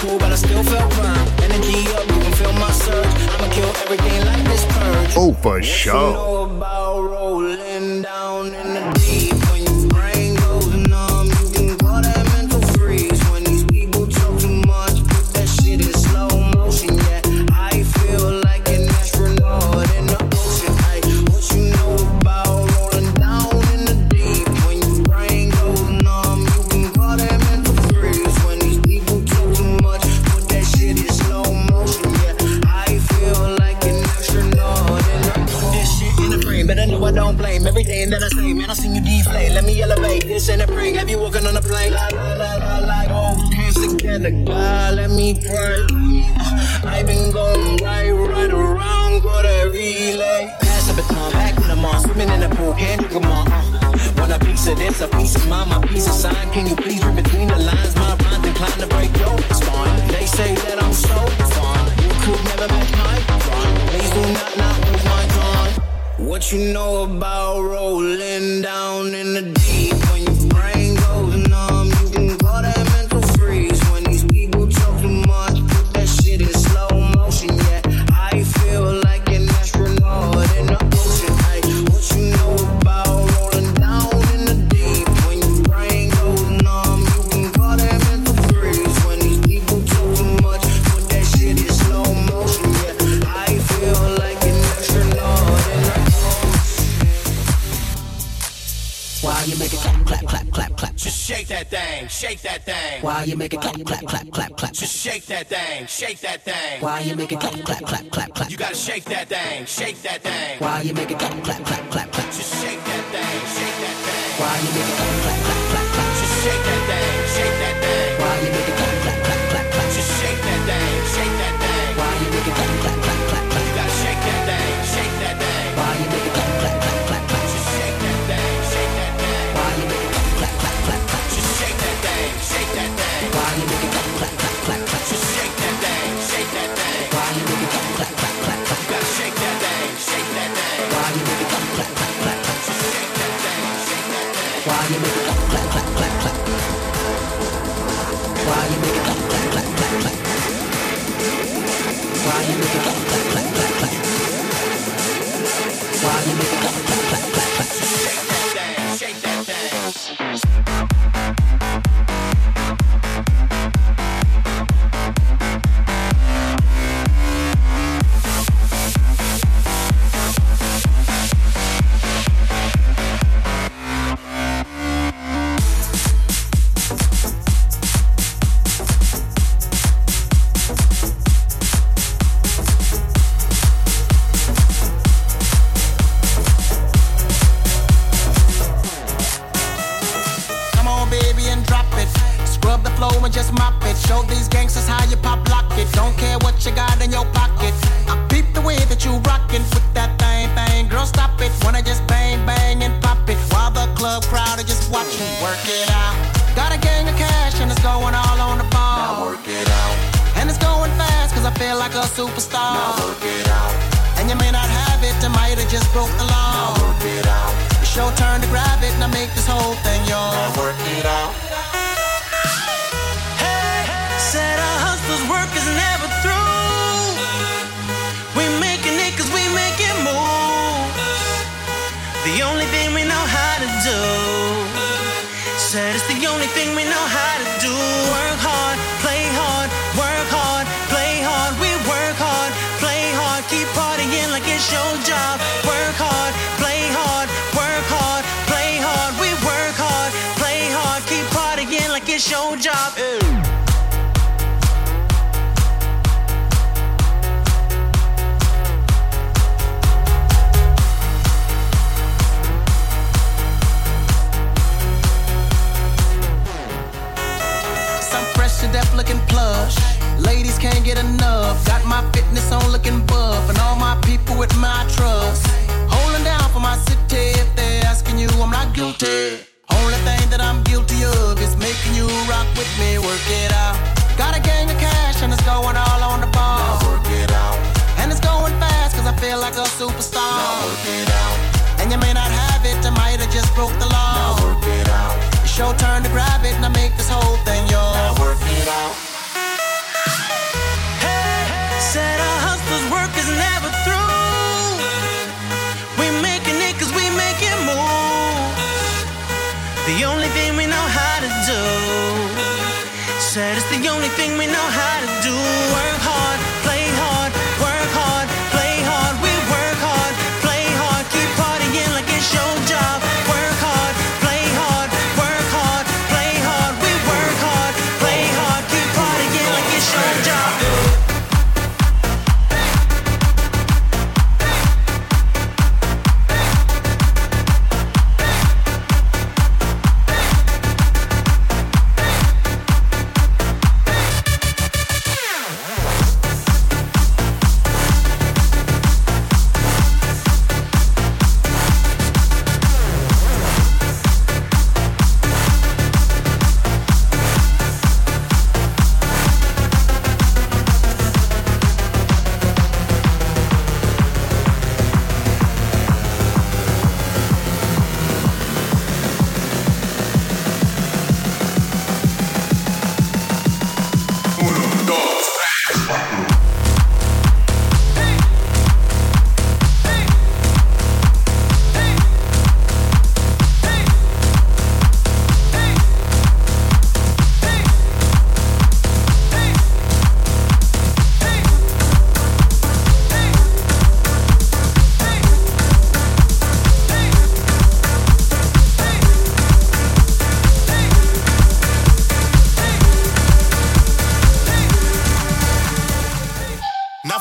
cool, but I still felt. Energy up, you can feel my surge. I'ma kill everything like this purge. Oh, for sure. I seen you deflate. Let me elevate this and a prank. Have you walking on a plane. La la la la la. Oh, dance together, God, let me pray. Uh, I've been going right, right around, go to relay. Pass the baton, back to the mall, swimming in the pool, can't drink them all. Want a piece of this, a piece of mine, my piece of sign. Can you please read between the lines? My mind inclined to break your spine. They say that I'm so fine. You could never match my rhyme. Please do not not waste my time. What you know about rolling down in the deep when you shake that thing. While you make it clap, clap, clap, clap, clap. Just shake that thing, shake that thing. While you make it clap, clap, clap, clap, clap. You gotta shake that thing, shake that thing. While you make it clap, clap, clap, clap, clap. Just shake that thing, shake that thing. While you make it clap, clap, clap, clap, clap. Just shake that thing, shake that thing. While you make it clap. Thank you. broke the law. Now work it out. It's your turn to grab it, now make this whole thing yours. Now work it out. Hey, said our hustler's work is never through. We making it cause we it move. The only thing we know how to do. Said it's the only thing we know how to do. Work with my trust. Holding down for my city if they're asking you, I'm not guilty.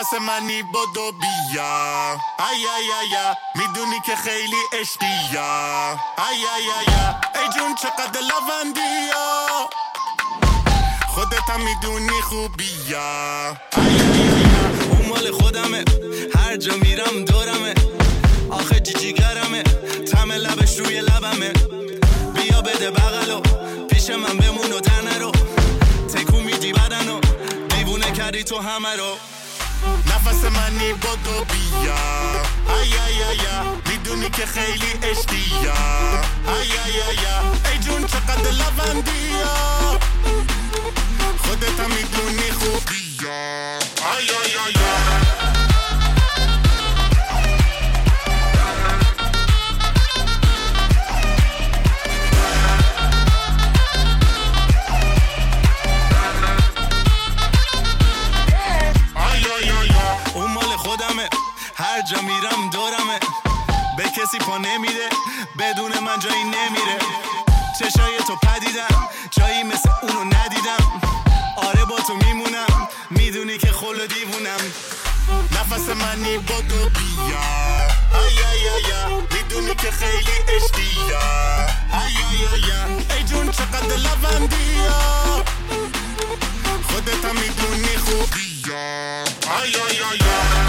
نفس منی بدو بیا. ای ای ای ای. می‌دونی که خیلی عشقیا ای ای ای ای. ای جون چقدر لوندیا خودت هم می‌دونی خوبیا اون مال خودمه. هر جا میرم دورمه. آخه جیجیگرمه. تم لبش روی لبمه. بیا بده بغلو. پیش من بمون و در نرو تکون میدی بدنو. دیوونه کردی تو همه رو. نفس منی بدو بیا ای ای ای. می‌دونی که خیلی ای ای ای ای. ای جون چقدر لوندیا کسی پا نمیده. بدون من جایی نمیره. چشای تو پدیدم. جایی مثل اونو ندیدم. آره با تو میمونم. می‌دونی که خل و دیوونم. نفس منی بدو بیا ای ای ای. می‌دونی که خیلی عشقیا ای ای ای ای. جون چقدر لوندیا. خودت هم می‌دونی خوبیا. ای ای ای